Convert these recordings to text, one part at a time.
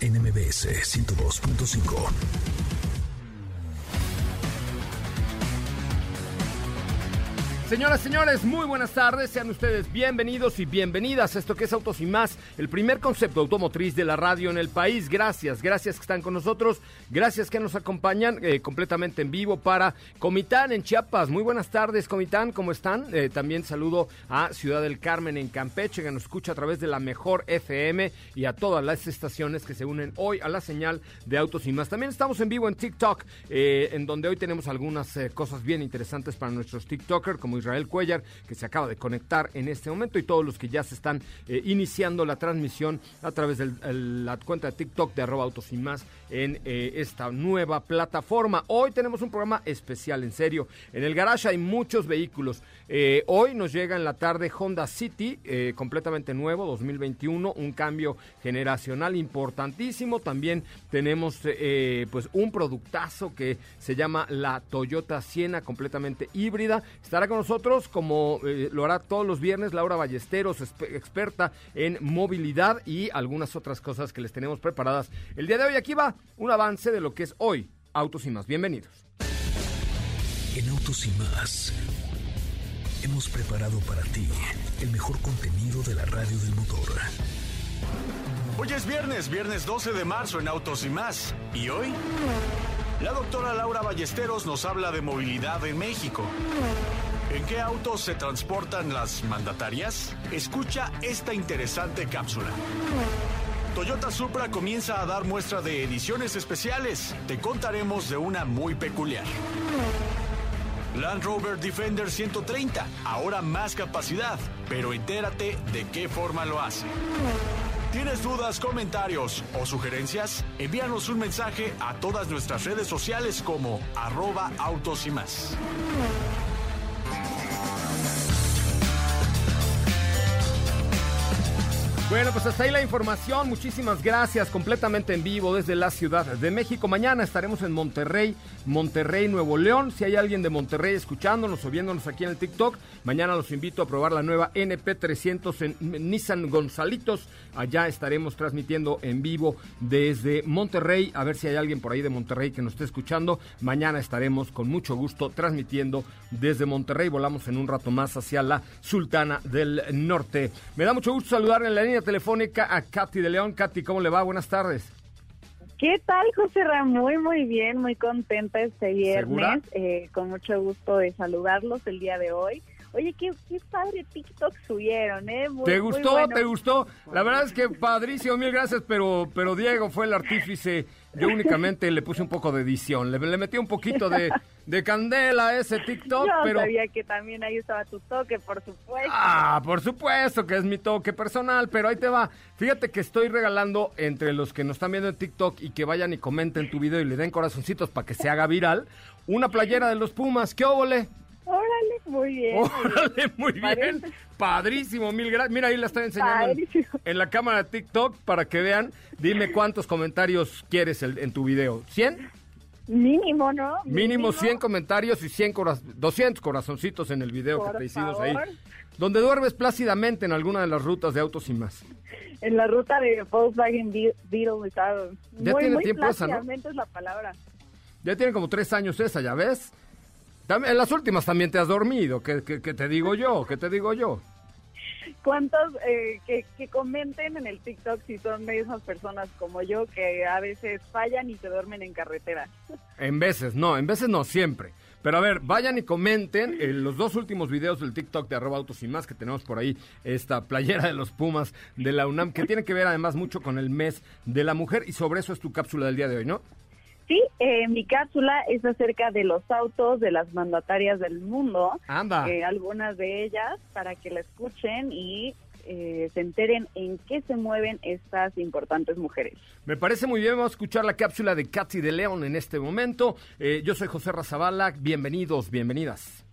NMBS 102.5. Señoras, señores, muy buenas tardes. Sean ustedes bienvenidos y bienvenidas a esto que es Autos y Más, el primer concepto automotriz de la radio en el país. Gracias, gracias que están con nosotros. Gracias que nos acompañan eh, completamente en vivo para Comitán en Chiapas. Muy buenas tardes, Comitán, ¿cómo están? Eh, también saludo a Ciudad del Carmen en Campeche, que nos escucha a través de la mejor FM y a todas las estaciones que se unen hoy a la señal de Autos y Más. También estamos en vivo en TikTok, eh, en donde hoy tenemos algunas cosas bien interesantes para nuestros TikTokers, como Israel Cuellar, que se acaba de conectar en este momento, y todos los que ya se están eh, iniciando la transmisión a través de la cuenta de TikTok de arroba autos y más en eh, esta nueva plataforma. Hoy tenemos un programa especial, en serio. En el garage hay muchos vehículos. Eh, hoy nos llega en la tarde Honda City, completamente nuevo, 2021, un cambio generacional importantísimo. También tenemos pues un productazo que se llama la Toyota Siena, completamente híbrida. Estará con nosotros, como lo hará todos los viernes, Laura Ballesteros, experta en movilidad y algunas otras cosas que les tenemos preparadas. El día de hoy aquí va un avance de lo que es hoy Autos y más. Bienvenidos. En Autos y más hemos preparado para ti el mejor contenido de la radio del motor. Hoy es viernes, viernes 12 de marzo en Autos y más. ¿Y hoy? La doctora Laura Ballesteros nos habla de movilidad en México. ¿En qué autos se transportan las mandatarias? Escucha esta interesante cápsula. Toyota Supra comienza a dar muestra de ediciones especiales. Te contaremos de una muy peculiar. Land Rover Defender 130, ahora más capacidad, pero entérate de qué forma lo hace. ¿Tienes dudas, comentarios o sugerencias? Envíanos un mensaje a todas nuestras redes sociales como arroba autos y más. Bueno, pues hasta ahí la información. Muchísimas gracias. Completamente en vivo desde la Ciudad de México. Mañana estaremos en Monterrey, Monterrey, Nuevo León. Si hay alguien de Monterrey escuchándonos o viéndonos aquí en el TikTok, mañana los invito a probar la nueva NP300 en Nissan Gonzalitos. Allá estaremos transmitiendo en vivo desde Monterrey. A ver si hay alguien por ahí de Monterrey que nos esté escuchando. Mañana estaremos con mucho gusto transmitiendo desde Monterrey. Volamos en un rato más hacia la Sultana del Norte. Me da mucho gusto saludar en la línea telefónica a Katy de León. Katy, ¿cómo le va? Buenas tardes. ¿Qué tal, José Ramón? Muy, muy bien, muy contenta este viernes. Eh, con mucho gusto de saludarlos el día de hoy. Oye, qué, qué padre TikTok subieron, ¿eh? ¿Te gustó? ¿Te gustó? La verdad es que padrísimo, mil gracias, pero, pero Diego fue el artífice. Yo únicamente le puse un poco de edición, le, le metí un poquito de, de candela a ese TikTok, Yo pero... sabía que también ahí estaba tu toque, por supuesto. Ah, por supuesto que es mi toque personal, pero ahí te va. Fíjate que estoy regalando entre los que nos están viendo en TikTok y que vayan y comenten tu video y le den corazoncitos para que se haga viral, una playera de los Pumas. ¿Qué óvole? Órale, muy bien. Órale, muy bien. Padrísimo, mil gracias. Mira, ahí la estoy enseñando en, en, la cámara de TikTok para que vean. Dime cuántos comentarios quieres el, en tu video. ¿100? Mínimo, ¿no? Mínimo, 100 comentarios y 100 coraz 200 corazoncitos en el video Por que te hicimos favor. ahí. Donde duermes plácidamente en alguna de las rutas de autos y más. En la ruta de Volkswagen Be- Beetle está Ya muy, tiene muy tiempo esa, ¿no? es la palabra. Ya tiene como tres años esa, ¿ya ves? También, en las últimas también te has dormido, ¿qué, qué- qué te digo yo? ¿Qué te digo yo? ¿Cuántos eh, que, que comenten en el TikTok si son de esas personas como yo que a veces fallan y se duermen en carretera? En veces, no, en veces no, siempre. Pero a ver, vayan y comenten en los dos últimos videos del TikTok de arroba autos y más que tenemos por ahí esta playera de los Pumas de la UNAM que tiene que ver además mucho con el mes de la mujer y sobre eso es tu cápsula del día de hoy, ¿no? Sí, eh, mi cápsula es acerca de los autos de las mandatarias del mundo. Anda. Eh, algunas de ellas para que la escuchen y eh, se enteren en qué se mueven estas importantes mujeres. Me parece muy bien, vamos a escuchar la cápsula de Katy de León en este momento. Eh, yo soy José Razabala, bienvenidos, bienvenidas.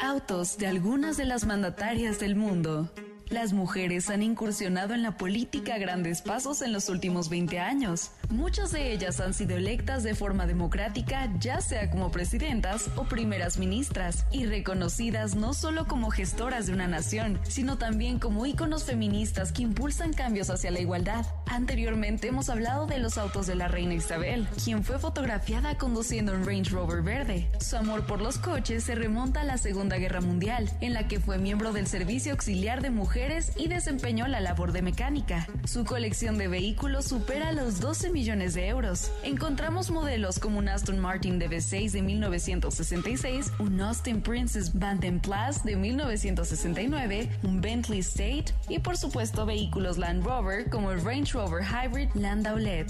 Autos de algunas de las mandatarias del mundo. Las mujeres han incursionado en la política a grandes pasos en los últimos 20 años. Muchas de ellas han sido electas de forma democrática, ya sea como presidentas o primeras ministras, y reconocidas no solo como gestoras de una nación, sino también como íconos feministas que impulsan cambios hacia la igualdad. Anteriormente hemos hablado de los autos de la reina Isabel, quien fue fotografiada conduciendo un Range Rover verde. Su amor por los coches se remonta a la Segunda Guerra Mundial, en la que fue miembro del Servicio Auxiliar de Mujeres y desempeñó la labor de mecánica. Su colección de vehículos supera los 12 millones de euros. Encontramos modelos como un Aston Martin DB6 de 1966, un Austin Princess Bantam Plus de 1969, un Bentley State y por supuesto vehículos Land Rover como el Range Rover Hybrid Landau LED.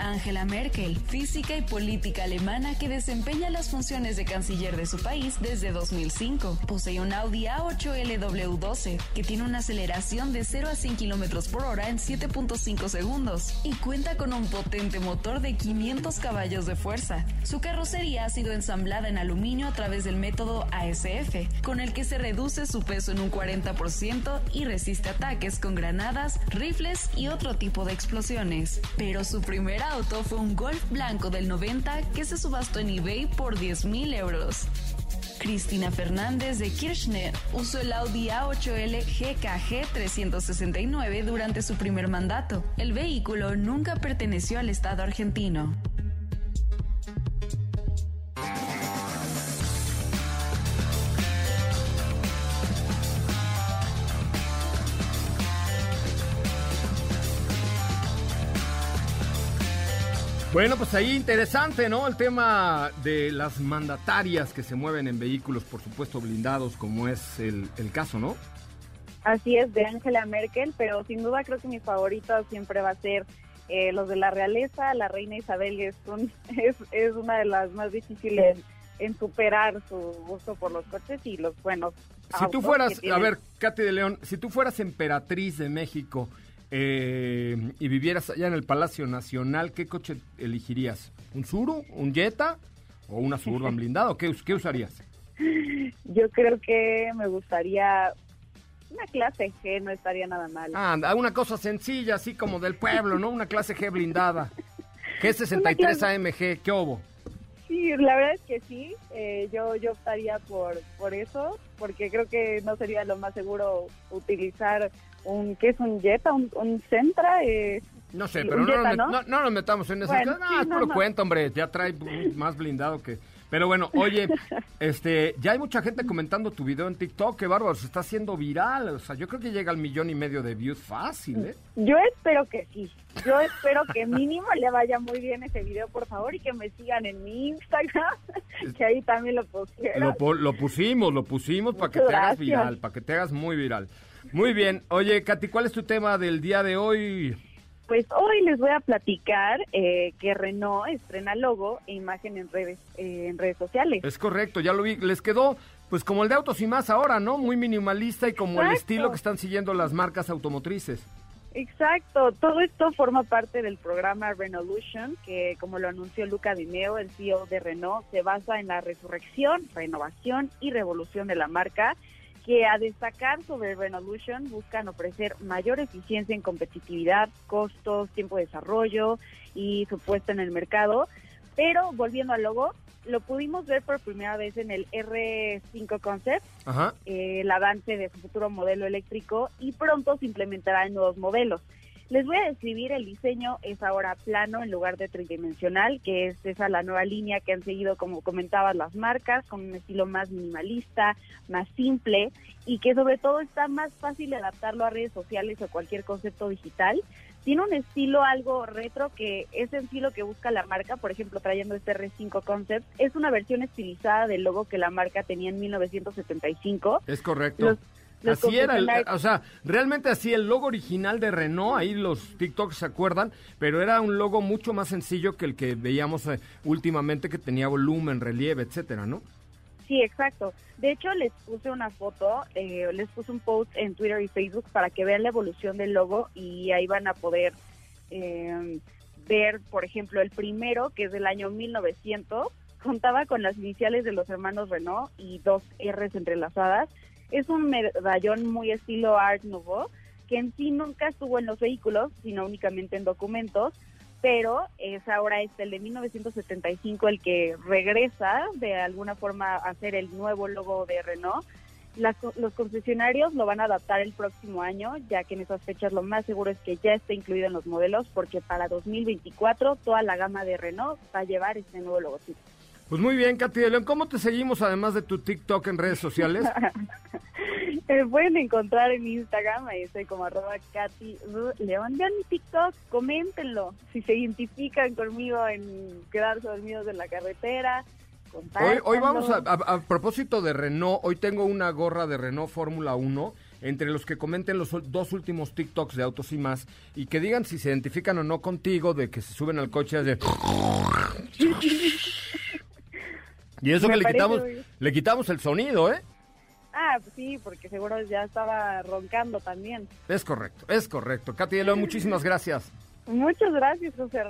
Angela Merkel, física y política alemana que desempeña las funciones de canciller de su país desde 2005. Posee un Audi A8LW12 que tiene una aceleración de 0 a 100 km por hora en 7.5 segundos y cuenta con un potente motor de 500 caballos de fuerza. Su carrocería ha sido ensamblada en aluminio a través del método ASF, con el que se reduce su peso en un 40% y resiste ataques con granadas, rifles y otro tipo de explosiones. Pero su primera auto fue un Golf blanco del 90 que se subastó en eBay por 10 mil euros. Cristina Fernández de Kirchner usó el Audi A8L GKG 369 durante su primer mandato. El vehículo nunca perteneció al Estado argentino. Bueno, pues ahí interesante, ¿no? El tema de las mandatarias que se mueven en vehículos, por supuesto, blindados, como es el, el caso, ¿no? Así es, de Angela Merkel, pero sin duda creo que mi favorito siempre va a ser eh, los de la realeza. La reina Isabel es, un, es, es una de las más difíciles en superar su gusto por los coches y los buenos. Si tú fueras, a ver, Katy de León, si tú fueras emperatriz de México, eh, y vivieras allá en el Palacio Nacional, ¿qué coche elegirías? ¿Un Suru, un Jetta o una Suburban blindado? ¿Qué, ¿Qué usarías? Yo creo que me gustaría una clase G, no estaría nada mal. Ah, una cosa sencilla, así como del pueblo, ¿no? Una clase G blindada. G63 AMG, ¿qué hubo? Sí, la verdad es que sí. Eh, yo yo optaría por por eso, porque creo que no sería lo más seguro utilizar un ¿qué es un Jetta? ¿Un, un Centra? Eh, no sé, pero no, Jetta, nos, ¿no? no- no nos metamos en eso. Bueno, no, sí, es no, puro no. cuento, hombre. Ya trae más blindado que... Pero bueno, oye, este, ya hay mucha gente comentando tu video en TikTok. Qué bárbaro, se está haciendo viral. O sea, yo creo que llega al millón y medio de views fácil, ¿eh? Yo espero que sí. Yo espero que mínimo le vaya muy bien ese video, por favor, y que me sigan en mi Instagram, que ahí también lo pusieron. Lo, lo pusimos, lo pusimos para que te Muchas hagas gracias. viral, para que te hagas muy viral. Muy bien. Oye, Katy, ¿cuál es tu tema del día de hoy? Pues hoy les voy a platicar eh, que Renault estrena logo e imagen en redes, eh, en redes sociales. Es correcto, ya lo vi. Les quedó, pues como el de Autos y Más ahora, ¿no? Muy minimalista y como el estilo que están siguiendo las marcas automotrices. Exacto, todo esto forma parte del programa Renaulution, que como lo anunció Luca Di Meo, el CEO de Renault, se basa en la resurrección, renovación y revolución de la marca, que a destacar sobre Renaulution buscan ofrecer mayor eficiencia en competitividad, costos, tiempo de desarrollo y su puesta en el mercado. Pero volviendo al logo, lo pudimos ver por primera vez en el R5 Concept, Ajá. eh, el avance de su futuro modelo eléctrico y pronto se implementará en nuevos modelos. Les voy a describir, el diseño es ahora plano en lugar de tridimensional, que es esa la nueva línea que han seguido, como comentabas, las marcas, con un estilo más minimalista, más simple y que sobre todo está más fácil de adaptarlo a redes sociales o cualquier concepto digital. Tiene un estilo algo retro que es en sí lo que busca la marca, por ejemplo, trayendo este R5 Concept. Es una versión estilizada del logo que la marca tenía en 1975. Es correcto. Así era, o sea, realmente así el logo original de Renault, ahí los TikToks se acuerdan, pero era un logo mucho más sencillo que el que veíamos eh, últimamente que tenía volumen, relieve, etcétera, ¿no? Sí, exacto. De hecho, les puse una foto, eh, les puse un post en Twitter y Facebook para que vean la evolución del logo y ahí van a poder eh, ver, por ejemplo, el primero, que es del año 1900, contaba con las iniciales de los hermanos Renault y dos R's entrelazadas. Es un medallón muy estilo Art Nouveau, que en sí nunca estuvo en los vehículos, sino únicamente en documentos, pero es ahora este el de 1975 el que regresa de alguna forma a ser el nuevo logo de Renault. los concesionarios lo van a adaptar el próximo año, ya que en esas fechas lo más seguro es que ya esté incluido en los modelos, porque para 2024 toda la gama de Renault va a llevar este nuevo logotipo. Pues muy bien, Katy de León. ¿Cómo te seguimos además de tu TikTok en redes sociales? Me pueden encontrar en Instagram, ahí estoy como arroba Katy León. Vean mi TikTok, coméntenlo. Si se identifican conmigo en quedarse dormidos en la carretera, Hoy, hoy vamos a, a, propósito de Renault, hoy tengo una gorra de Renault Fórmula 1 entre los que comenten los dos últimos TikToks de Autos y más y que digan si se identifican o no contigo de que se suben al coche de... y eso que le quitamos, le quitamos el sonido, ¿eh? Ah, pues sí, porque seguro ya estaba roncando también. Es correcto, es correcto. Katy León, muchísimas gracias. Muchas gracias, José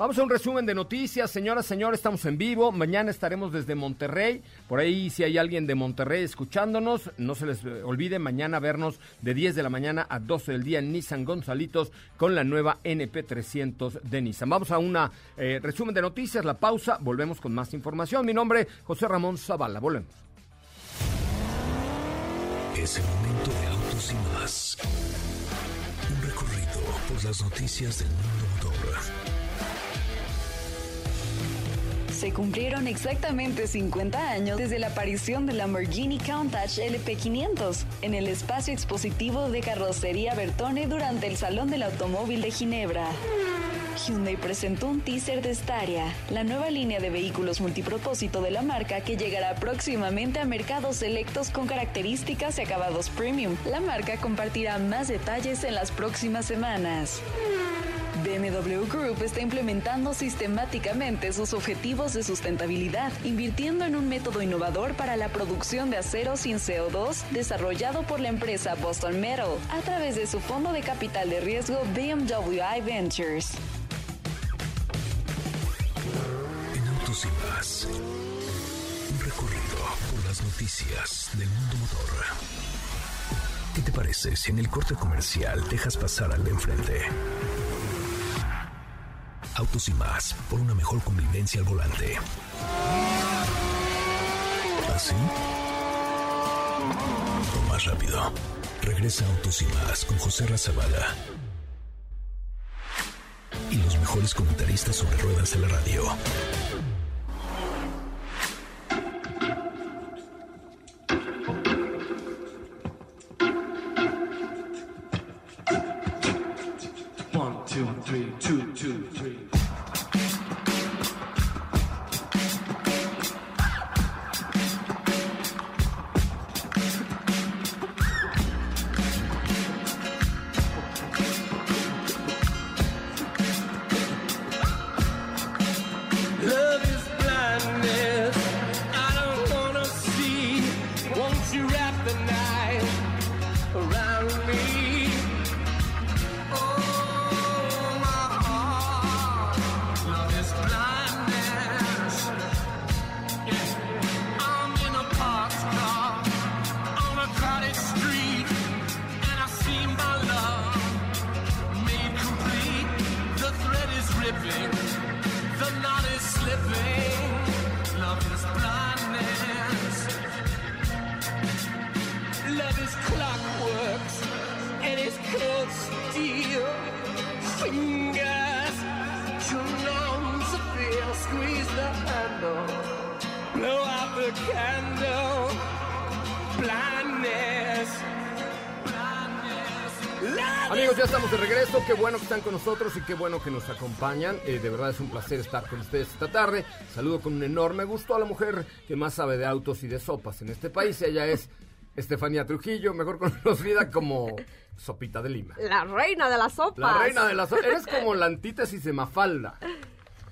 Vamos a un resumen de noticias, señoras, señores, estamos en vivo. Mañana estaremos desde Monterrey. Por ahí, si hay alguien de Monterrey escuchándonos, no se les olvide mañana vernos de 10 de la mañana a 12 del día en Nissan Gonzalitos con la nueva NP300 de Nissan. Vamos a un eh, resumen de noticias, la pausa, volvemos con más información. Mi nombre, José Ramón Zavala, volvemos. Es el momento de autos y más. Un recorrido por las noticias del mundo motor. Se cumplieron exactamente 50 años desde la aparición del Lamborghini Countach LP500 en el espacio expositivo de carrocería Bertone durante el Salón del Automóvil de Ginebra. Hyundai presentó un teaser de Staria, la nueva línea de vehículos multipropósito de la marca que llegará próximamente a mercados selectos con características y acabados premium. La marca compartirá más detalles en las próximas semanas. BMW Group está implementando sistemáticamente sus objetivos de sustentabilidad, invirtiendo en un método innovador para la producción de acero sin CO2 desarrollado por la empresa Boston Metal a través de su fondo de capital de riesgo BMW I Ventures. y más. Un recorrido por las noticias del mundo motor. ¿Qué te parece si en el corte comercial dejas pasar al de enfrente? Autos y más, por una mejor convivencia al volante. ¿Así? O más rápido. Regresa Autos y más con José Razabala. Y los mejores comentaristas sobre ruedas de la radio. The candle. Blindness. Amigos, ya estamos de regreso. Qué bueno que están con nosotros y qué bueno que nos acompañan. Eh, de verdad es un placer estar con ustedes esta tarde. Saludo con un enorme gusto a la mujer que más sabe de autos y de sopas en este país. Ella es Estefanía Trujillo, mejor conocida como Sopita de Lima. La reina de las sopas. La reina de las sopas. Eres como la antítesis de Mafalda.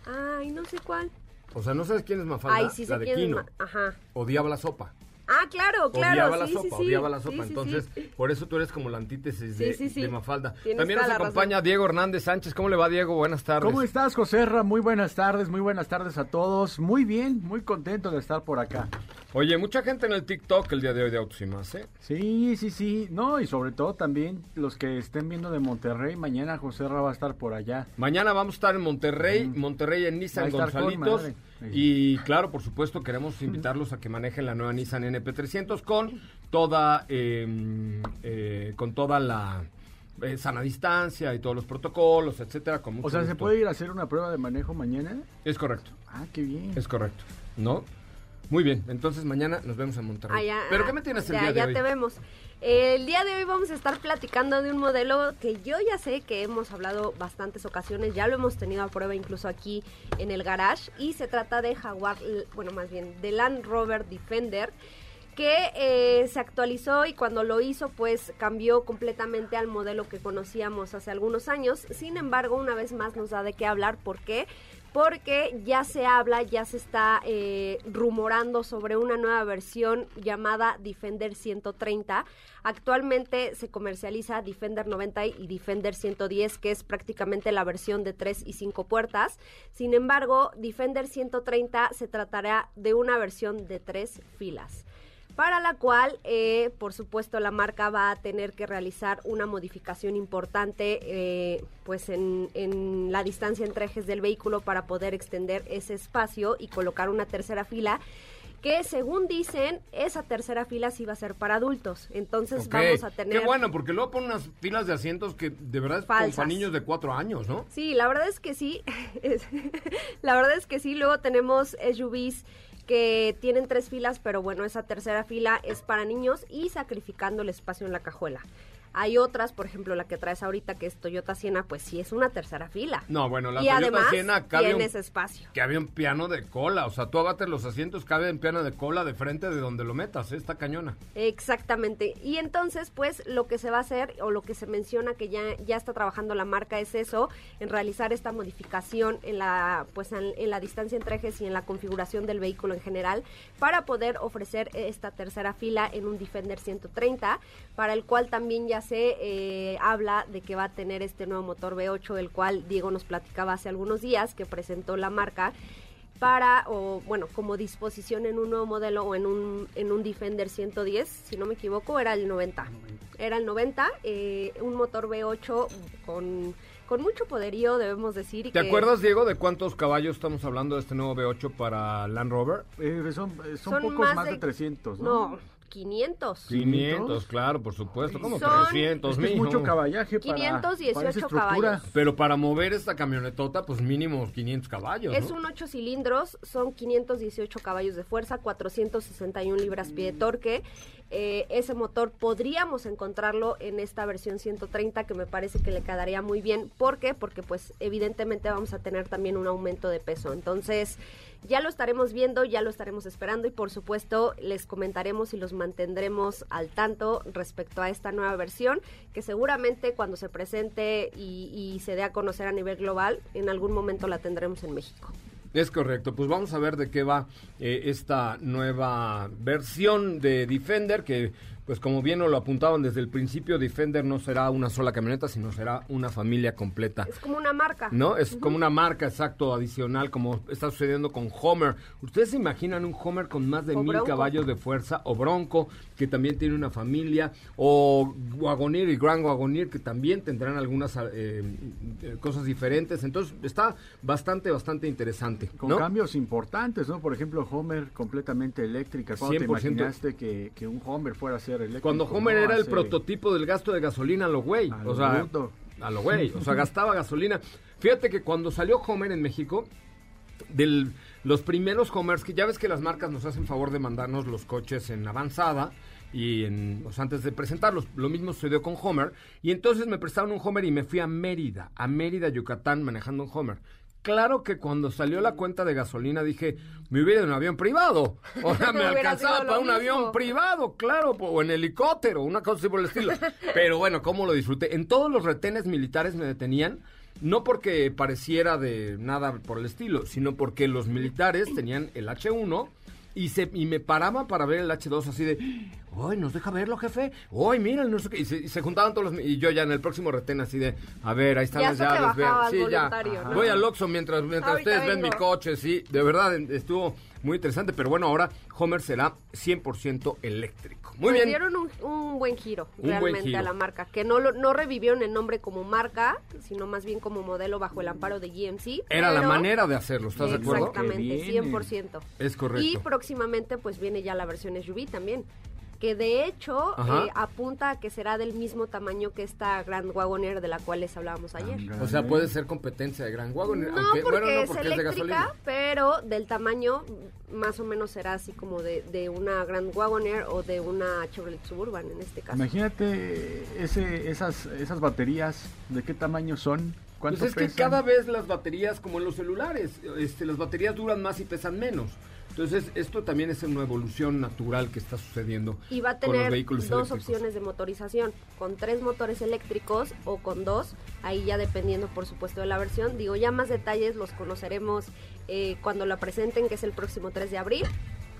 Ay, no sé cuál. O sea, ¿no sabes quién es Mafalda? Ay, sí sé la de quién es Kino. Ma- Ajá. Odiaba la sopa. Ah, claro, claro. odiaba la sí, sopa, sí, sí. odiaba la sopa. Sí, sí, Entonces, sí. por eso tú eres como la antítesis de, Sí, sí, sí. de Mafalda. Tienes También nos toda la acompaña Diego Hernández Sánchez. ¿Cómo le va, Diego? Buenas tardes. ¿Cómo estás, Joserra? Muy buenas tardes, muy buenas tardes a todos. Muy bien, muy contento de estar por acá. Oye, mucha gente en el TikTok el día de hoy de Autos y Más, ¿eh? Sí, sí, sí. No, y sobre todo también los que estén viendo de Monterrey, mañana Joserra va a estar por allá. Mañana vamos a estar en Monterrey, Mm. Monterrey en Nissan Va a estar con Gonzalitos. madre. Y claro, por supuesto, queremos invitarlos a que manejen la nueva Nissan NP300 con toda, eh, eh, con toda la eh, sana distancia y todos los protocolos, etcétera. Con mucho O sea, ¿se puede ir a hacer una prueba de manejo mañana? Es correcto, Ah, qué bien. es correcto, ¿no? Muy bien, entonces mañana nos vemos en Monterrey. Ah, ¿Pero ah, qué me tienes el ya, día de ya hoy? te vemos. El día de hoy vamos a estar platicando de un modelo que yo ya sé que hemos hablado bastantes ocasiones, ya lo hemos tenido a prueba incluso aquí en el garage y se trata de Jaguar, bueno más bien de Land Rover Defender que eh, se actualizó y cuando lo hizo pues cambió completamente al modelo que conocíamos hace algunos años. Sin embargo, una vez más nos da de qué hablar. ¿Por qué? Porque ya se habla, ya se está eh, rumorando sobre una nueva versión llamada Defender 130. Actualmente se comercializa Defender 90 y Defender 110, que es prácticamente la versión de 3 y 5 puertas. Sin embargo, Defender 130 se tratará de una versión de 3 filas para la cual, eh, por supuesto, la marca va a tener que realizar una modificación importante, eh, pues en, en la distancia entre ejes del vehículo para poder extender ese espacio y colocar una tercera fila. Que según dicen, esa tercera fila sí va a ser para adultos. Entonces vamos a tener. Qué bueno, porque luego ponen unas filas de asientos que de verdad es para niños de cuatro años, ¿no? Sí, la verdad es que sí. La verdad es que sí. Luego tenemos SUVs que tienen tres filas, pero bueno, esa tercera fila es para niños y sacrificando el espacio en la cajuela. Hay otras, por ejemplo, la que traes ahorita, que es Toyota Siena, pues sí es una tercera fila. No, bueno, la y Toyota además Siena cabe un- tienes espacio. Que había un piano de cola, o sea, tú abates los asientos, cabe en piano de cola de frente de donde lo metas, ¿eh? está cañona. Exactamente. Y entonces, pues, lo que se va a hacer, o lo que se menciona que ya, ya está trabajando la marca, es eso, en realizar esta modificación en la, pues, en, en la distancia entre ejes y en la configuración del vehículo en general, para poder ofrecer esta tercera fila en un Defender 130, para el cual también ya se eh, habla de que va a tener este nuevo motor V8, del cual Diego nos platicaba hace algunos días, que presentó la marca para, o bueno, como disposición en un nuevo modelo o en un, en un Defender 110, si no me equivoco, era el 90. Era el 90, eh, un motor V8 con, con mucho poderío, debemos decir. y ¿Te que- acuerdas, Diego, de cuántos caballos estamos hablando de este nuevo V8 para Land Rover? Eh, son, son Son pocos más más, de, de- 300, ¿no? No, 500. 500, claro, por supuesto, como Son- 300, Es que es mucho caballaje para, 518 para estructura. caballos. Pero para mover esta camionetota, pues mínimo 500 caballos, Es ¿no? un 8 cilindros, son 518 caballos de fuerza, 461 libras pie de torque. Eh, ese motor podríamos encontrarlo en esta versión 130 que me parece que le quedaría muy bien. ¿Por qué? Porque pues evidentemente vamos a tener también un aumento de peso. Entonces ya lo estaremos viendo, ya lo estaremos esperando y por supuesto les comentaremos y los mantendremos al tanto respecto a esta nueva versión que seguramente cuando se presente y, y se dé a conocer a nivel global en algún momento la tendremos en México. Es correcto, pues vamos a ver de qué va eh, esta nueva versión de Defender, que pues como bien nos lo apuntaban desde el principio, Defender no será una sola camioneta, sino será una familia completa. Es como una marca. ¿No? Es como una marca exacto adicional, como está sucediendo con Homer. ¿Ustedes se imaginan un Homer con más de O mil Bronco. caballos de fuerza? O Bronco, que también tiene una familia. O Wagoneer y Grand Wagoneer, que también tendrán algunas eh, eh, cosas diferentes. Entonces está bastante, bastante interesante. Con cambios importantes, ¿no? Por ejemplo, Homer completamente eléctrica. ¿Cuándo te 100%. imaginaste que, que un Homer fuera a ser eléctrico? Cuando Homer No, era el prototipo del gasto de gasolina, lo güey. al O sea, bruto. a lo güey, o sea, gastaba gasolina. Fíjate que cuando salió Homer en México, del los primeros Homers, que ya ves que las marcas nos hacen favor de mandarnos los coches en avanzada y en, o sea, antes de presentarlos, lo mismo sucedió con Homer, y entonces me prestaron un Homer y me fui a Mérida, a Mérida, Yucatán, manejando un Homer. Claro que cuando salió la cuenta de gasolina dije, me hubiera en un avión privado. O sea, me alcanzaba para un mismo. avión privado, claro, o en helicóptero, una cosa así por el estilo. Pero bueno, ¿cómo lo disfruté? En todos los retenes militares me detenían, no porque pareciera de nada por el estilo, sino porque los militares tenían el H1 y, se, y me paraban para ver el H2 así de, ¡ay, nos deja verlo, jefe! ¡ay, mira! No sé qué! Y se, y se juntaban todos los... Y yo ya en el próximo retén así de, a ver, ahí están Ya las llaves. vean". bajabas Sí, ya. Voy al Oxxo mientras, mientras Ahorita ustedes ven mi coche, sí. De verdad, estuvo muy interesante. Pero bueno, ahora Homer será 100% eléctrico. Muy Pues bien. dieron un, un buen giro Un buen realmente giro. a la marca, que no lo, no revivieron el nombre como marca, sino más bien como modelo bajo el amparo de GMC. Era la manera de hacerlo, ¿estás de acuerdo? Exactamente, Qué bien. 100%. Es correcto. Y próximamente pues viene ya la versión SUV también, que de hecho eh, apunta a que será del mismo tamaño que esta Grand Wagoner de la cual les hablábamos ayer. O sea, puede ser competencia de Gran Wagon. No, aunque, porque, bueno, no, es porque es de eléctrica, gasolina. pero del tamaño más o menos será así como de, de una Grand Wagoner o de una Chevrolet Suburban en este caso. Imagínate ese, esas, esas baterías, ¿de qué tamaño son? ¿Cuánto Pues es que cada vez las baterías, como en los celulares, este, las baterías duran más y pesan menos. Entonces, esto también es una evolución natural que está sucediendo Y va a con los tener vehículos dos eléctricos. opciones de motorización, con tres motores eléctricos o con dos, ahí ya dependiendo por supuesto de la versión. Digo, ya más detalles los conoceremos eh, cuando la presenten, que es el próximo 3 de abril,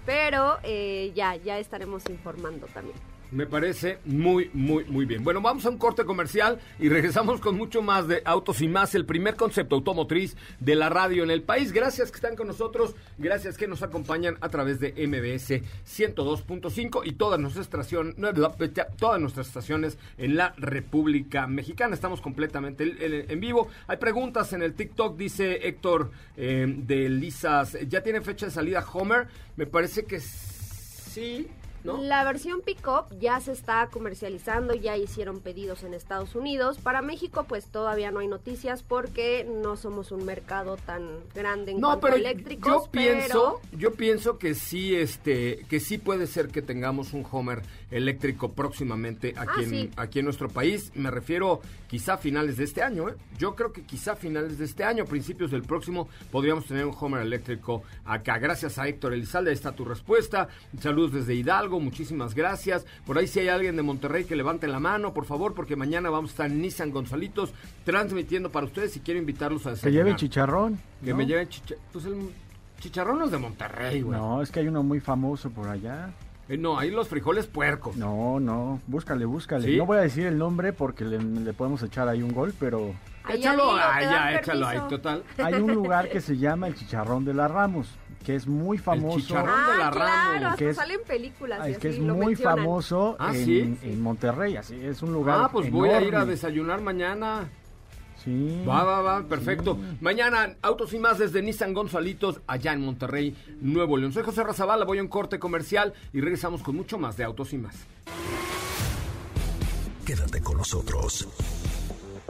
pero eh, ya, ya estaremos informando también. Me parece muy, muy, muy bien. Bueno, vamos a un corte comercial y regresamos con mucho más de Autos y Más, el primer concepto automotriz de la radio en el país. Gracias que están con nosotros, gracias que nos acompañan a través de MBS 102.5 y todas nuestras, la- todas nuestras estaciones en la República Mexicana. Estamos completamente en, en- en vivo. Hay preguntas en el TikTok, dice Héctor eh, de Lisas. ¿Ya tiene fecha de salida Homer? Me parece que sí. ¿No? La versión Pickup ya se está comercializando, ya hicieron pedidos en Estados Unidos. Para México, pues todavía no hay noticias porque no somos un mercado tan grande en no, cuanto pero a eléctricos. yo pienso, yo pienso que sí, este, que sí puede ser que tengamos un Homer eléctrico próximamente aquí, Ah, en, sí. aquí en nuestro país. Me refiero quizá a finales de este año, ¿eh? Yo creo que quizá a finales de este año, principios del próximo, podríamos tener un Homer eléctrico acá. Gracias a Héctor Elizalde, ahí está tu respuesta. Saludos desde Hidalgo, muchísimas gracias. Por ahí si hay alguien de Monterrey que levante la mano, por favor, porque mañana vamos a estar en Nissan Gonzalitos transmitiendo para ustedes y quiero invitarlos a Que lleven chicharrón. Que ¿no? me lleven chicharrón. Pues el chicharrón no es de Monterrey, güey. No, es que hay uno muy famoso por allá. Eh, no, ahí los frijoles puercos. No, no, búscale, búscale. ¿Sí? No voy a decir el nombre porque le, le podemos echar ahí un gol, pero Ahí échalo, ah, te ya, échalo ahí, total. hay un lugar que se llama el Chicharrón de la Ramos, que es muy famoso. chicharrón. Ah, de la claro, Ramos, que es- salen películas Ah, y es que es lo muy mencionan. famoso Ah, en, ¿sí? en Monterrey, así es un lugar Ah, pues voy a ir a desayunar mañana. Sí. Va, va, va, perfecto. Sí. Mañana, Autos y más desde Nissan Gonzalitos, allá en Monterrey, Nuevo León. Soy José Razabala, voy a un corte comercial y regresamos con mucho más de Autos y más. Quédate con nosotros.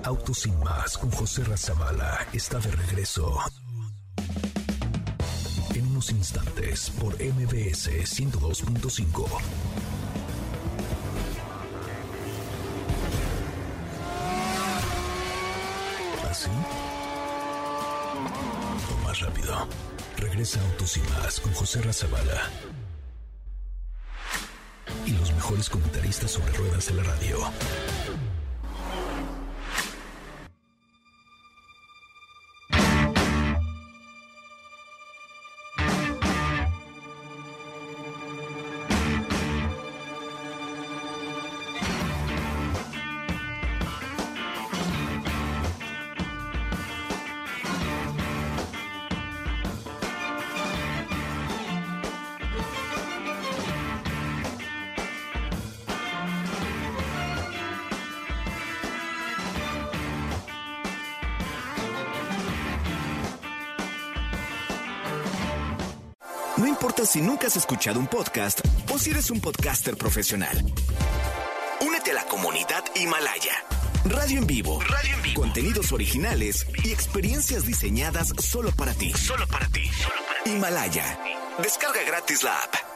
Autos sin más con José Razabala está de regreso. En unos instantes por MBS 102.5. ¿Así? O más rápido. Regresa Autos y más con José Razabala. Y los mejores comentaristas sobre ruedas de la radio. No importa si nunca has escuchado un podcast o si eres un podcaster profesional. Únete a la comunidad Himalaya. Radio en vivo. Radio en vivo. Contenidos originales y experiencias diseñadas solo para ti. Solo para ti. Himalaya. Descarga gratis la app.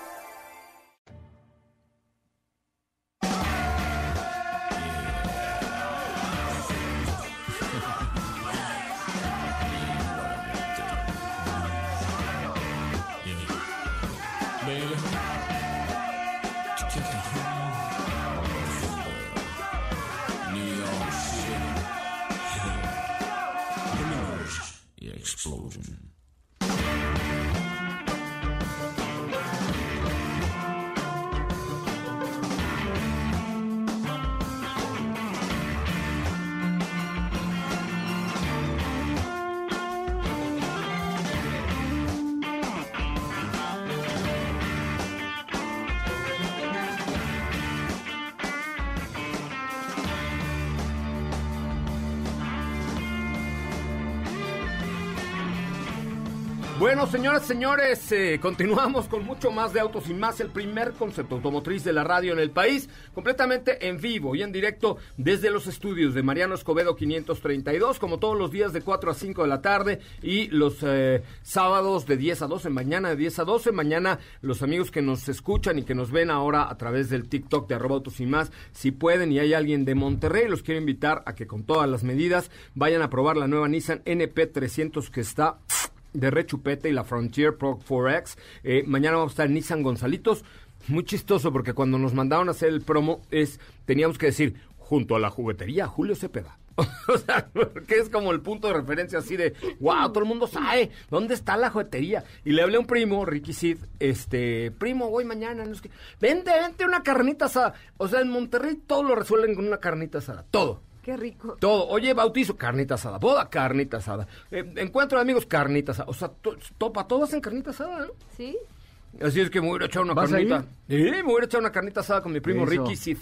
Bueno, señoras señores, eh, continuamos con mucho más de Autos y Más, el primer concepto automotriz de la radio en el país, completamente en vivo y en directo desde los estudios de Mariano Escobedo 532, como todos los días de 4 a 5 de la tarde y los eh, sábados de 10 a 12, mañana de 10 a 12, mañana los amigos que nos escuchan y que nos ven ahora a través del TikTok de arroba Autos y Más, si pueden y hay alguien de Monterrey, los quiero invitar a que con todas las medidas vayan a probar la nueva Nissan NP300 que está de rechupete y la Frontier Pro 4X. Eh, mañana vamos a estar en Nissan Gonzalitos. Muy chistoso porque cuando nos mandaron a hacer el promo es teníamos que decir junto a la juguetería Julio Cepeda. o sea, que es como el punto de referencia así de, wow, todo el mundo sabe dónde está la juguetería. Y le hablé a un primo, Ricky Sid, este, primo, voy mañana, no es que, vente, vente una carnita asada. O sea, en Monterrey todo lo resuelven con una carnita asada, todo. Qué rico. Todo. Oye, bautizo, carnita asada. Boda, carnita asada. Eh, encuentro de amigos, carnita asada. O sea, to, topa, todo hacen carnita asada, ¿no? ¿Sí? Así es que me voy a echar una ¿Vas a carnita. Sí, me voy a echar una carnita asada con mi primo Eso. Ricky Sith.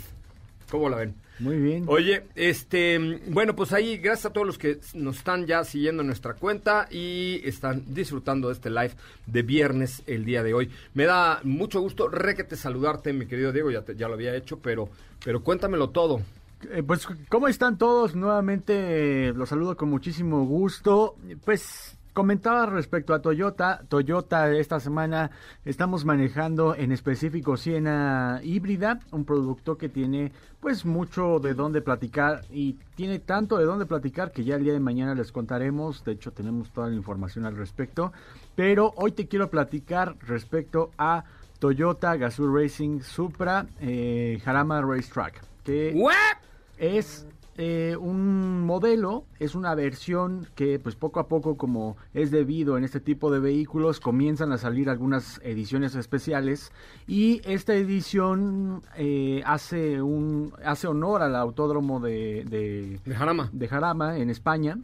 ¿Cómo la ven? Muy bien. Oye, este, bueno, pues ahí, gracias a todos los que nos están ya siguiendo en nuestra cuenta y están disfrutando de este live de viernes el día de hoy. Me da mucho gusto requete saludarte, mi querido Diego, ya, te- ya lo había hecho, pero, pero cuéntamelo todo. Eh, pues, ¿cómo están todos? Nuevamente eh, los saludo con muchísimo gusto. Pues comentaba respecto a Toyota. Toyota esta semana estamos manejando en específico Siena híbrida, un producto que tiene pues mucho de dónde platicar y tiene tanto de dónde platicar que ya el día de mañana les contaremos. De hecho, tenemos toda la información al respecto. Pero hoy te quiero platicar respecto a Toyota Gazoo Racing Supra eh, Jarama Racetrack. Que es eh, un modelo, es una versión que pues poco a poco como es debido en este tipo de vehículos comienzan a salir algunas ediciones especiales y esta edición eh, hace un hace honor al autódromo de, de, De Jarama. de Jarama en España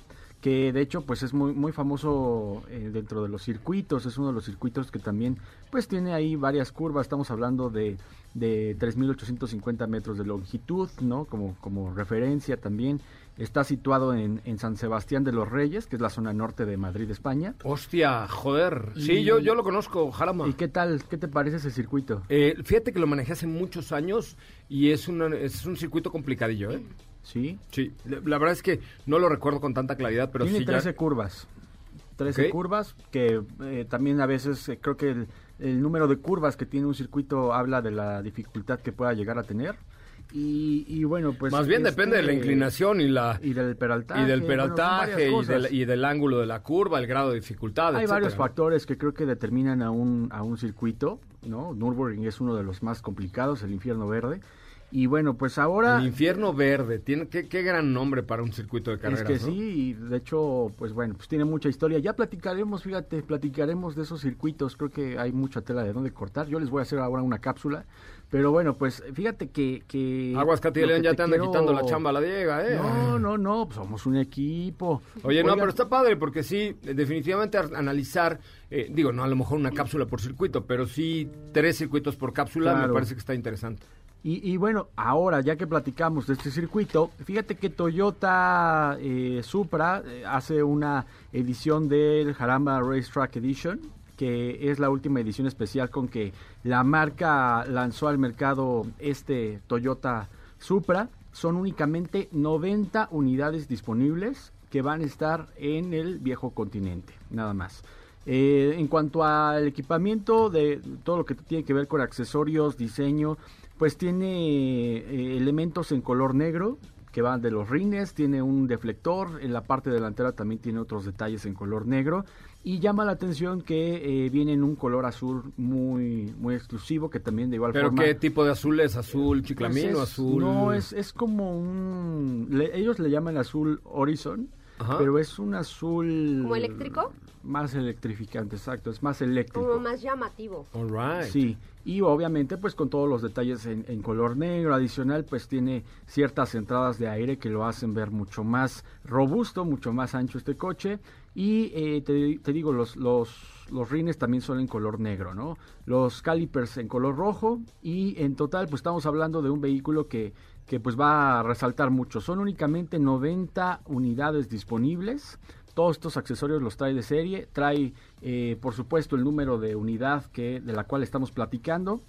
que de hecho pues es muy muy famoso eh, dentro de los circuitos. Es uno de los circuitos que también pues tiene ahí varias curvas. Estamos hablando de de 3.850 metros de longitud no como como referencia también. Está situado en, en San Sebastián de los Reyes que es la zona norte de Madrid España. Hostia, joder. Sí, Y- yo, yo lo conozco, Jarama. y qué tal qué te parece ese circuito Eh, fíjate que lo manejé hace muchos años y es, una- es un circuito complicadillo, ¿eh? Sí Sí, la la verdad es que no lo recuerdo con tanta claridad, pero Tiene sí ya... 13 curvas. 13 Ok. curvas, que eh, también a veces eh, creo que el, el número de curvas que tiene un circuito habla de la dificultad que pueda llegar a tener. Y, y bueno, pues... Más bien este, depende de la inclinación y la... Y del peraltaje. Y del peraltaje y, del, y del ángulo de la curva, el grado de dificultad, Hay etcétera, varios factores que creo que determinan a un, a un circuito, ¿no? Nürburgring es uno de los más complicados, el infierno verde. Y bueno, pues ahora... El infierno verde, tiene qué, qué gran nombre para un circuito de carreras, Es que ¿no? sí, de hecho, pues bueno, pues tiene mucha historia. Ya platicaremos, fíjate, platicaremos de esos circuitos. Creo que hay mucha tela de dónde cortar. Yo les voy a hacer ahora una cápsula. Pero bueno, pues fíjate que... que Aguas que ya te anda quiero- quitando la chamba a la Diega, ¿eh? No, no, no, pues somos un equipo. Oye, no, pero está padre porque sí, definitivamente ar- analizar, eh, digo, no a lo mejor una cápsula por circuito, pero sí tres circuitos por cápsula me parece que está interesante. Y, bueno, ahora ya que platicamos de este circuito, fíjate que Toyota eh, Supra eh, hace una edición del Jarama Racetrack Edition, que es la última edición especial con que la marca lanzó al mercado este Toyota Supra. son únicamente 90 unidades disponibles que van a estar en el viejo continente, nada más. Eh, en cuanto al equipamiento de todo lo que tiene que ver con accesorios, diseño, pues tiene eh, elementos en color negro que van de los rines, tiene un deflector, en la parte delantera también tiene otros detalles en color negro y llama la atención que eh, viene en un color azul muy muy exclusivo que también de igual ¿Pero forma... qué tipo de azul es? ¿Azul Pues chiclamino? es- ¿Azul...? No, es, es como un... le- ellos le llaman azul Horizon, Ajá. pero es un azul... ¿Como eléctrico? Más electrificante, exacto, es más eléctrico. Como más llamativo. All right. Sí, y obviamente pues con todos los detalles en, en color negro adicional pues tiene ciertas entradas de aire que lo hacen ver mucho más robusto, mucho más ancho este coche y eh, te, te digo los, los, los rines también son en color negro, ¿no? Los calipers en color rojo y en total pues estamos hablando de un vehículo que, que pues va a resaltar mucho. Son únicamente 90 unidades disponibles. Todos estos accesorios los trae de serie, trae eh, por supuesto el número de unidad que de la cual estamos platicando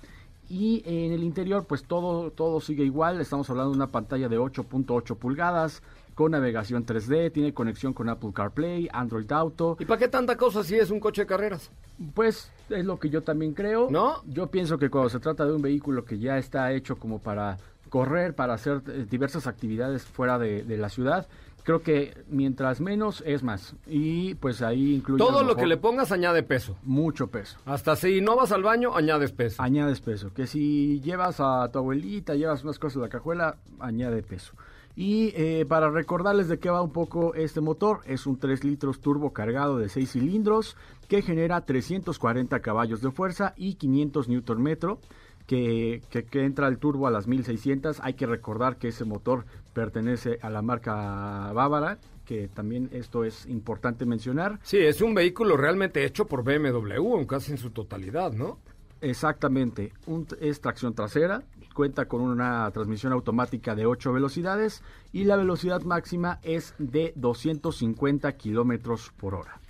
y en el interior pues todo todo sigue igual, estamos hablando de una pantalla de 8.8 pulgadas con navegación 3D, tiene conexión con Apple CarPlay, Android Auto. ¿Y para qué tanta cosa si es un coche de carreras? Pues es lo que yo también creo. ¿No? Yo pienso que cuando se trata de un vehículo que ya está hecho como para correr, para hacer eh, diversas actividades fuera de, de la ciudad, creo que mientras menos es más. Y pues ahí incluye... Todo lo que le pongas añade peso. Mucho peso. Hasta si no vas al baño, añades peso. Añades peso. Que si llevas a tu abuelita, llevas unas cosas de la cajuela, añade peso. Y eh, para recordarles de qué va un poco este motor, es un 3 litros turbo cargado de 6 cilindros que genera 340 caballos de fuerza y 500 newton metro. Que, que, que entra el turbo a las 1600. Hay que recordar que ese motor pertenece a la marca Bávara, que también esto es importante mencionar. Sí, es un vehículo realmente hecho por BMW, casi en su totalidad, ¿no? Exactamente, un, es tracción trasera, cuenta con una transmisión automática de 8 velocidades y la velocidad máxima es de 250 kilómetros por hora.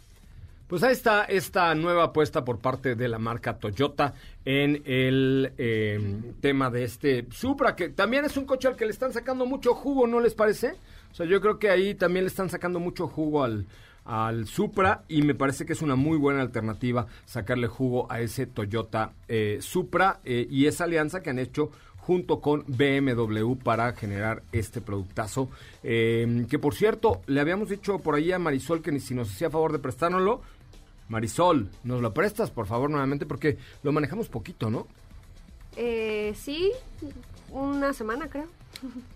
Pues ahí está esta nueva apuesta por parte de la marca Toyota en el eh, tema de este Supra, que también es un coche al que le están sacando mucho jugo, ¿no les parece? O sea, yo creo que ahí también le están sacando mucho jugo al, al Supra y me parece que es una muy buena alternativa sacarle jugo a ese Toyota eh, Supra eh, y esa alianza que han hecho junto con BMW para generar este productazo. Eh, que por cierto, le habíamos dicho por ahí a Marisol que ni si nos hacía favor de prestárnoslo. Marisol, ¿nos lo prestas por favor nuevamente? Porque lo manejamos poquito, ¿no? Eh, sí, una semana creo.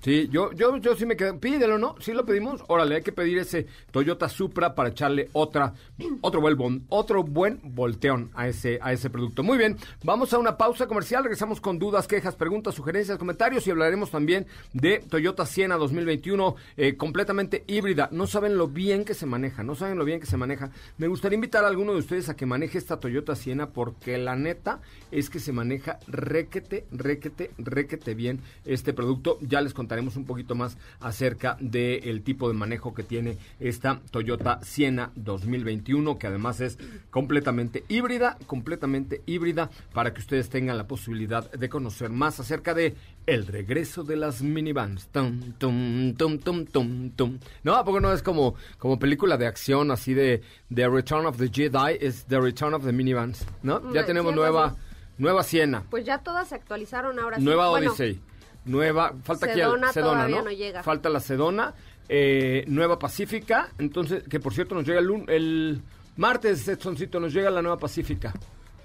Sí, yo, yo, yo sí me quedé. Pídelo, ¿no? Sí lo pedimos. Órale, hay que pedir ese Toyota Supra para echarle otra, otro buen, otro buen volteón a ese, a ese producto. Muy bien, vamos a una pausa comercial. Regresamos con dudas, quejas, preguntas, sugerencias, comentarios y hablaremos también de Toyota Siena 2021 eh, completamente híbrida. No saben lo bien que se maneja, no saben lo bien que se maneja. Me gustaría invitar a alguno de ustedes a que maneje esta Toyota Siena porque la neta es que se maneja requete, requete, requete bien este producto. Ya les contaremos un poquito más acerca del tipo de manejo que tiene esta Toyota Siena 2021, que además es completamente híbrida, completamente híbrida, para que ustedes tengan la posibilidad de conocer más acerca de el regreso de las minivans. Tum, tum, tum, tum, tum, tum. No, ¿a poco no es como, como película de acción así de The Return of the Jedi? Es The Return of the Minivans, ¿no? Ya Mm, tenemos sí, nueva, nueva Siena. Pues ya todas se actualizaron ahora sí. Nueva Bueno, Odyssey. Nueva, falta aquí Sedona el Sedona, ¿no? no llega. Falta la Sedona. eh, Nueva Pacífica. Entonces, que por cierto nos llega el, el martes, Edsoncito, nos llega la Nueva Pacífica.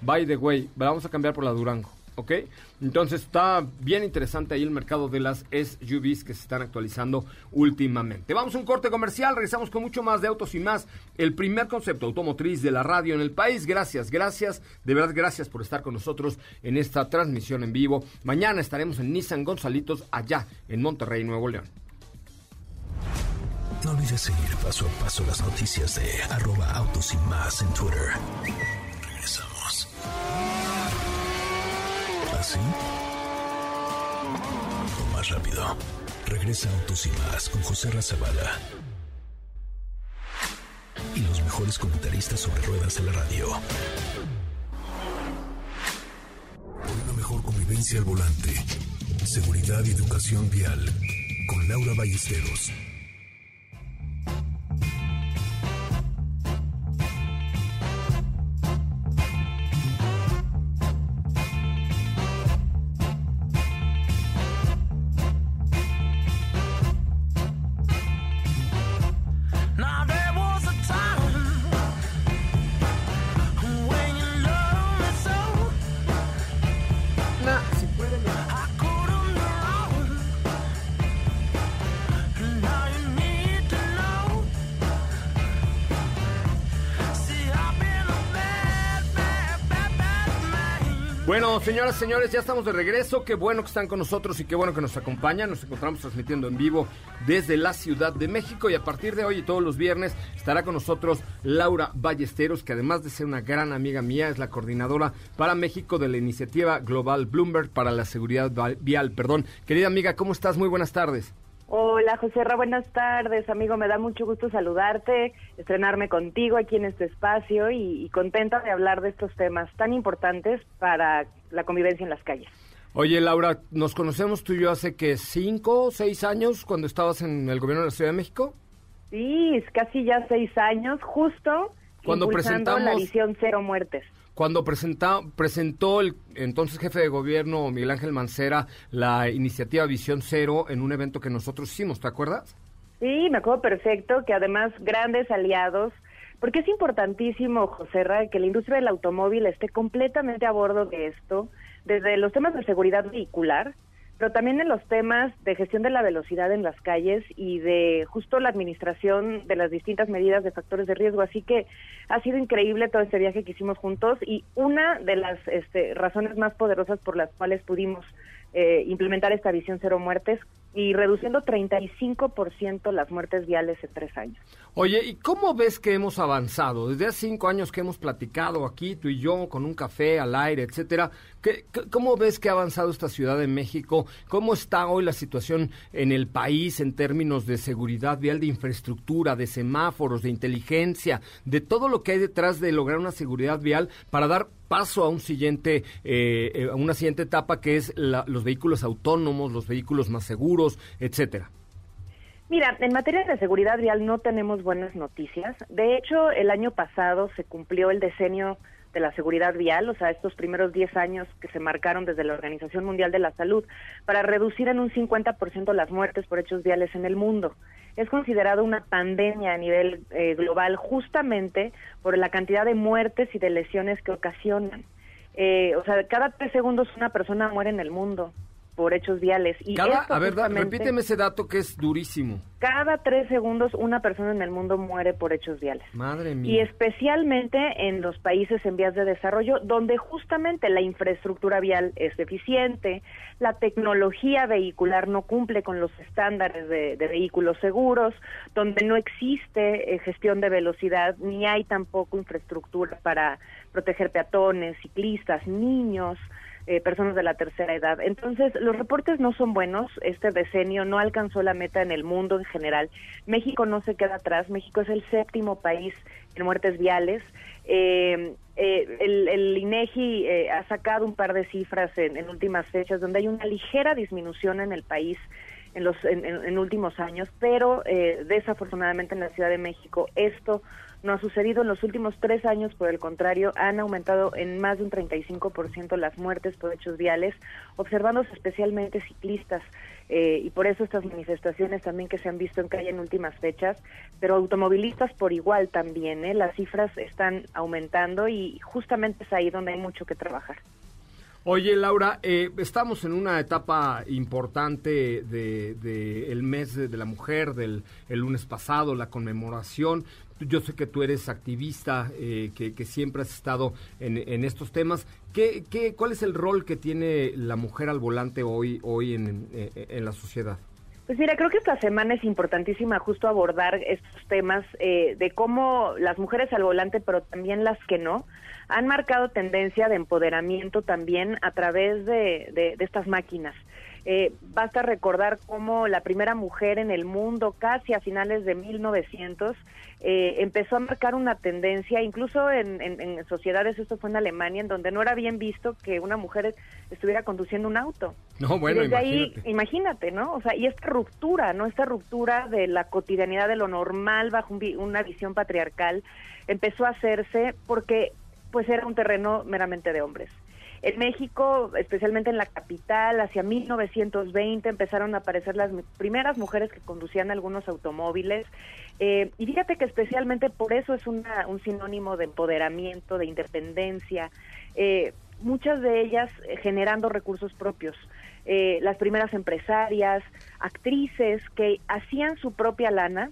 By the way, la vamos a cambiar por la Durango. ¿Ok? Entonces está bien interesante ahí el mercado de las SUVs que se están actualizando últimamente. Vamos a un corte comercial, regresamos con mucho más de autos y más. El primer concepto automotriz de la radio en el país. Gracias, gracias, de verdad gracias por estar con nosotros en esta transmisión en vivo. Mañana estaremos en Nissan Gonzalitos allá en Monterrey, Nuevo León. No olvides seguir paso a paso las noticias de arroba autos y más en Twitter. ¿Así? Más rápido. Regresa Autos y más con José Razabala. Y los mejores comentaristas sobre ruedas de la radio. Por una mejor convivencia al volante. Seguridad y educación vial. con Laura Ballesteros. Bueno, señoras, señores, ya estamos de regreso. Qué bueno que están con nosotros y qué bueno que nos acompañan. Nos encontramos transmitiendo en vivo desde la Ciudad de México y a partir de hoy y todos los viernes estará con nosotros Laura Ballesteros, que además de ser una gran amiga mía, es la coordinadora para México de la iniciativa Global Bloomberg para la seguridad vial. Perdón, querida amiga, ¿cómo estás? Muy buenas tardes. Hola, José Ra, buenas tardes, amigo. Me da mucho gusto saludarte, estrenarme contigo aquí en este espacio y, y contenta de hablar de estos temas tan importantes para la convivencia en las calles. Oye, Laura, nos conocemos tú y yo hace que cinco o seis años cuando estabas en el gobierno de la Ciudad de México. Sí, casi ya seis años, justo Cuando impulsando la presentamos- visión cero muertes. Cuando presenta, presentó el entonces jefe de gobierno Miguel Ángel Mancera la iniciativa Visión Cero en un evento que nosotros hicimos, ¿te acuerdas? Sí, me acuerdo perfecto que además grandes aliados, porque es importantísimo, José Ra, que la industria del automóvil esté completamente a bordo de esto, desde los temas de seguridad vehicular, pero también en los temas de gestión de la velocidad en las calles y de justo la administración de las distintas medidas de factores de riesgo. Así que ha sido increíble todo este viaje que hicimos juntos y una de las este, razones más poderosas por las cuales pudimos eh, implementar esta visión cero muertes y reduciendo 35% las muertes viales en tres años. Oye, ¿y cómo ves que hemos avanzado? Desde hace cinco años que hemos platicado aquí, tú y yo, con un café al aire, etcétera. ¿Qué, cómo ves que ha avanzado esta Ciudad de México? ¿Cómo está hoy la situación en el país en términos de seguridad vial, de infraestructura, de semáforos, de inteligencia, de todo lo que hay detrás de lograr una seguridad vial para dar paso a un siguiente, eh, eh, a una siguiente etapa que es la- los vehículos autónomos, los vehículos más seguros, etcétera? Mira, en materia de seguridad vial no tenemos buenas noticias. De hecho, el año pasado se cumplió el decenio de la seguridad vial, o sea, estos primeros 10 años que se marcaron desde la Organización Mundial de la Salud para reducir en un 50% las muertes por hechos viales en el mundo. Es considerado una pandemia a nivel eh, global justamente por la cantidad de muertes y de lesiones que ocasionan. Eh, o sea, cada tres segundos una persona muere en el mundo por hechos viales. Y Cada, esto a ver, da- justamente- repíteme ese dato que es durísimo. cada tres segundos una persona en el mundo muere por hechos viales. Madre Y mía. especialmente en los países en vías de desarrollo, donde justamente la infraestructura vial es deficiente, la tecnología vehicular no cumple con los estándares de, de vehículos seguros, donde no existe eh, gestión de velocidad, ni hay tampoco infraestructura para proteger peatones, ciclistas, niños eh, personas de la tercera edad. Entonces, los reportes no son buenos. Este decenio no alcanzó la meta en el mundo en general. México no se queda atrás. México es el séptimo país en muertes viales. Eh, eh, el, el INEGI eh, ha sacado un par de cifras en, en últimas fechas donde hay una ligera disminución en el país en los en, últimos años, pero eh, desafortunadamente en la Ciudad de México esto no ha sucedido en los últimos tres años, por el contrario, han aumentado en más de un 35% las muertes por hechos viales, observándose especialmente ciclistas, eh, y por eso estas manifestaciones también que se han visto en calle en últimas fechas, pero automovilistas por igual también, ¿eh? las cifras están aumentando y justamente es ahí donde hay mucho que trabajar. Oye, Laura, eh, estamos en una etapa importante de, de mes de, la mujer, del el lunes pasado, la conmemoración. Yo sé que tú eres activista, eh, que, siempre has estado en, en estos temas. ¿Qué, qué, ¿Cuál es el rol que tiene la mujer al volante hoy, hoy en la sociedad? Pues mira, creo que esta semana es importantísima justo abordar estos temas eh, de cómo las mujeres al volante, pero también las que no, han marcado tendencia de empoderamiento también a través de, de- de estas máquinas. Eh, basta recordar cómo la primera mujer en el mundo, casi a finales de 1900, eh, empezó a marcar una tendencia, incluso en, en- en sociedades, esto fue en Alemania, en donde no era bien visto que una mujer estuviera conduciendo un auto. No, bueno, Y desde ahí, imagínate. imagínate, ¿no? O sea, y esta ruptura, ¿no? Esta ruptura de la cotidianidad de lo normal bajo un una visión patriarcal empezó a hacerse porque pues era un terreno meramente de hombres. En México, especialmente en la capital, hacia 1920 empezaron a aparecer las primeras mujeres que conducían algunos automóviles. Eh, y fíjate que especialmente por eso es una- un sinónimo de empoderamiento, de independencia. Eh, muchas de ellas eh, generando recursos propios. Eh, las primeras empresarias, actrices que hacían su propia lana,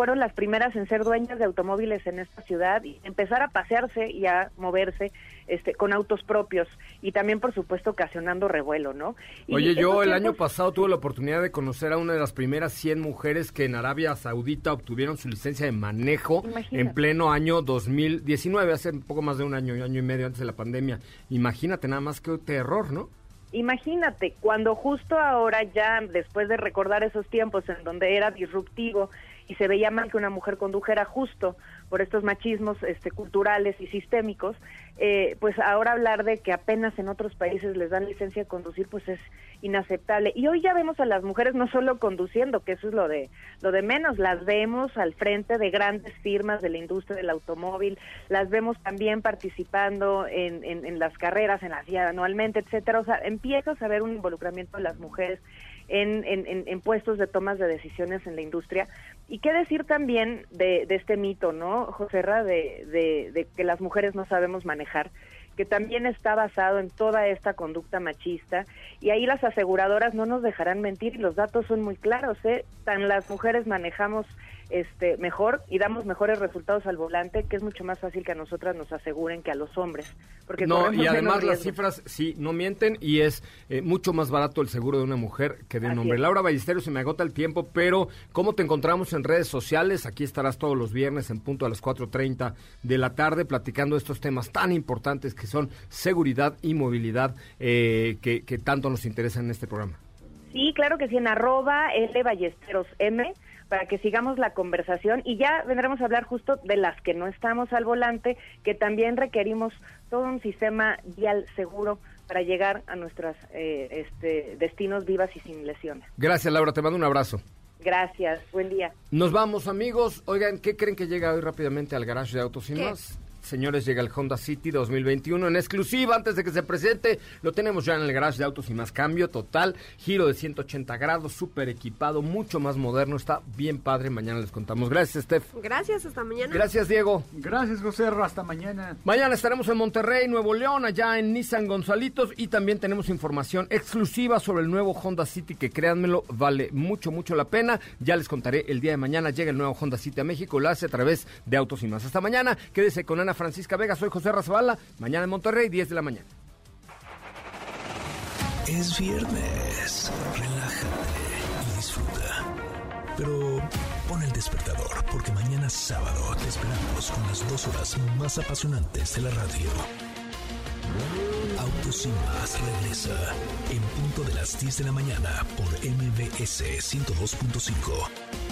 fueron las primeras en ser dueñas de automóviles en esta ciudad y empezar a pasearse y a moverse este, con autos propios y también, por supuesto, ocasionando revuelo, ¿no? Y Oye, yo el año pasado tuve la oportunidad de conocer a una de las primeras 100 mujeres que en Arabia Saudita obtuvieron su licencia de manejo Imagínate. en pleno año 2019, hace un poco más de un año, año y medio antes de la pandemia. Imagínate nada más que terror, ¿no? Imagínate, cuando justo ahora ya, después de recordar esos tiempos en donde era disruptivo y se veía mal que una mujer condujera justo por estos machismos este, culturales y sistémicos, eh, pues ahora hablar de que apenas en otros países les dan licencia de conducir, pues es inaceptable. Y hoy ya vemos a las mujeres no solo conduciendo, que eso es lo de lo de menos, las vemos al frente de grandes firmas de la industria del automóvil, las vemos también participando en, en, en las carreras, en la FIA anualmente, etcétera. O sea, empiezas a ver un involucramiento de las mujeres en, en, en- puestos de tomas de decisiones en la industria. Y qué decir también de, de este mito, ¿no, José Ra, de, de, de que las mujeres no sabemos manejar que también está basado en toda esta conducta machista y ahí las aseguradoras no nos dejarán mentir y los datos son muy claros, ¿eh? Tan las mujeres manejamos este mejor y damos mejores resultados al volante, que es mucho más fácil que a nosotras nos aseguren que a los hombres, porque No, y además las cifras sí no mienten y es eh, mucho más barato el seguro de una mujer que de un Así hombre. es. Laura Ballesteros, se me agota el tiempo, pero ¿cómo te encontramos en redes sociales? Aquí estarás todos los viernes en punto a las 4.30 de la tarde platicando estos temas tan importantes que son seguridad y movilidad eh, que, que tanto nos interesan en este programa. Sí, claro que sí, en arroba L Ballesteros M, para que sigamos la conversación y ya vendremos a hablar justo de las que no estamos al volante, que también requerimos todo un sistema vial seguro para llegar a nuestros este, destinos vivas y sin lesiones. Gracias Laura, te mando un abrazo. Gracias, buen día. Nos vamos amigos. Oigan, ¿qué creen que llega hoy rápidamente al garage de Autos y ¿Qué? Más? Señores, llega el Honda City 2021 en exclusiva antes de que se presente. Lo tenemos ya en el garage de Autos y Más. Cambio total, giro de 180 grados, súper equipado, mucho más moderno. Está bien padre. Mañana les contamos. Gracias, Steph. Gracias, hasta mañana. Gracias, Diego. Gracias, José. Hasta mañana. Mañana estaremos en Monterrey, Nuevo León, allá en Nissan Gonzalitos y también tenemos información exclusiva sobre el nuevo Honda City que créanmelo vale mucho, mucho la pena. Ya les contaré el día de mañana. Llega el nuevo Honda City a México, lo hace a través de Autos y Más. Hasta mañana, quédese con Francisca Vega, soy José Razabala. Mañana en Monterrey, 10 de la mañana. Es viernes. Relájate y disfruta. Pero pon el despertador porque mañana sábado te esperamos con las dos horas más apasionantes de la radio. Autos y más regresa en punto de las 10 de la mañana por MBS 102.5.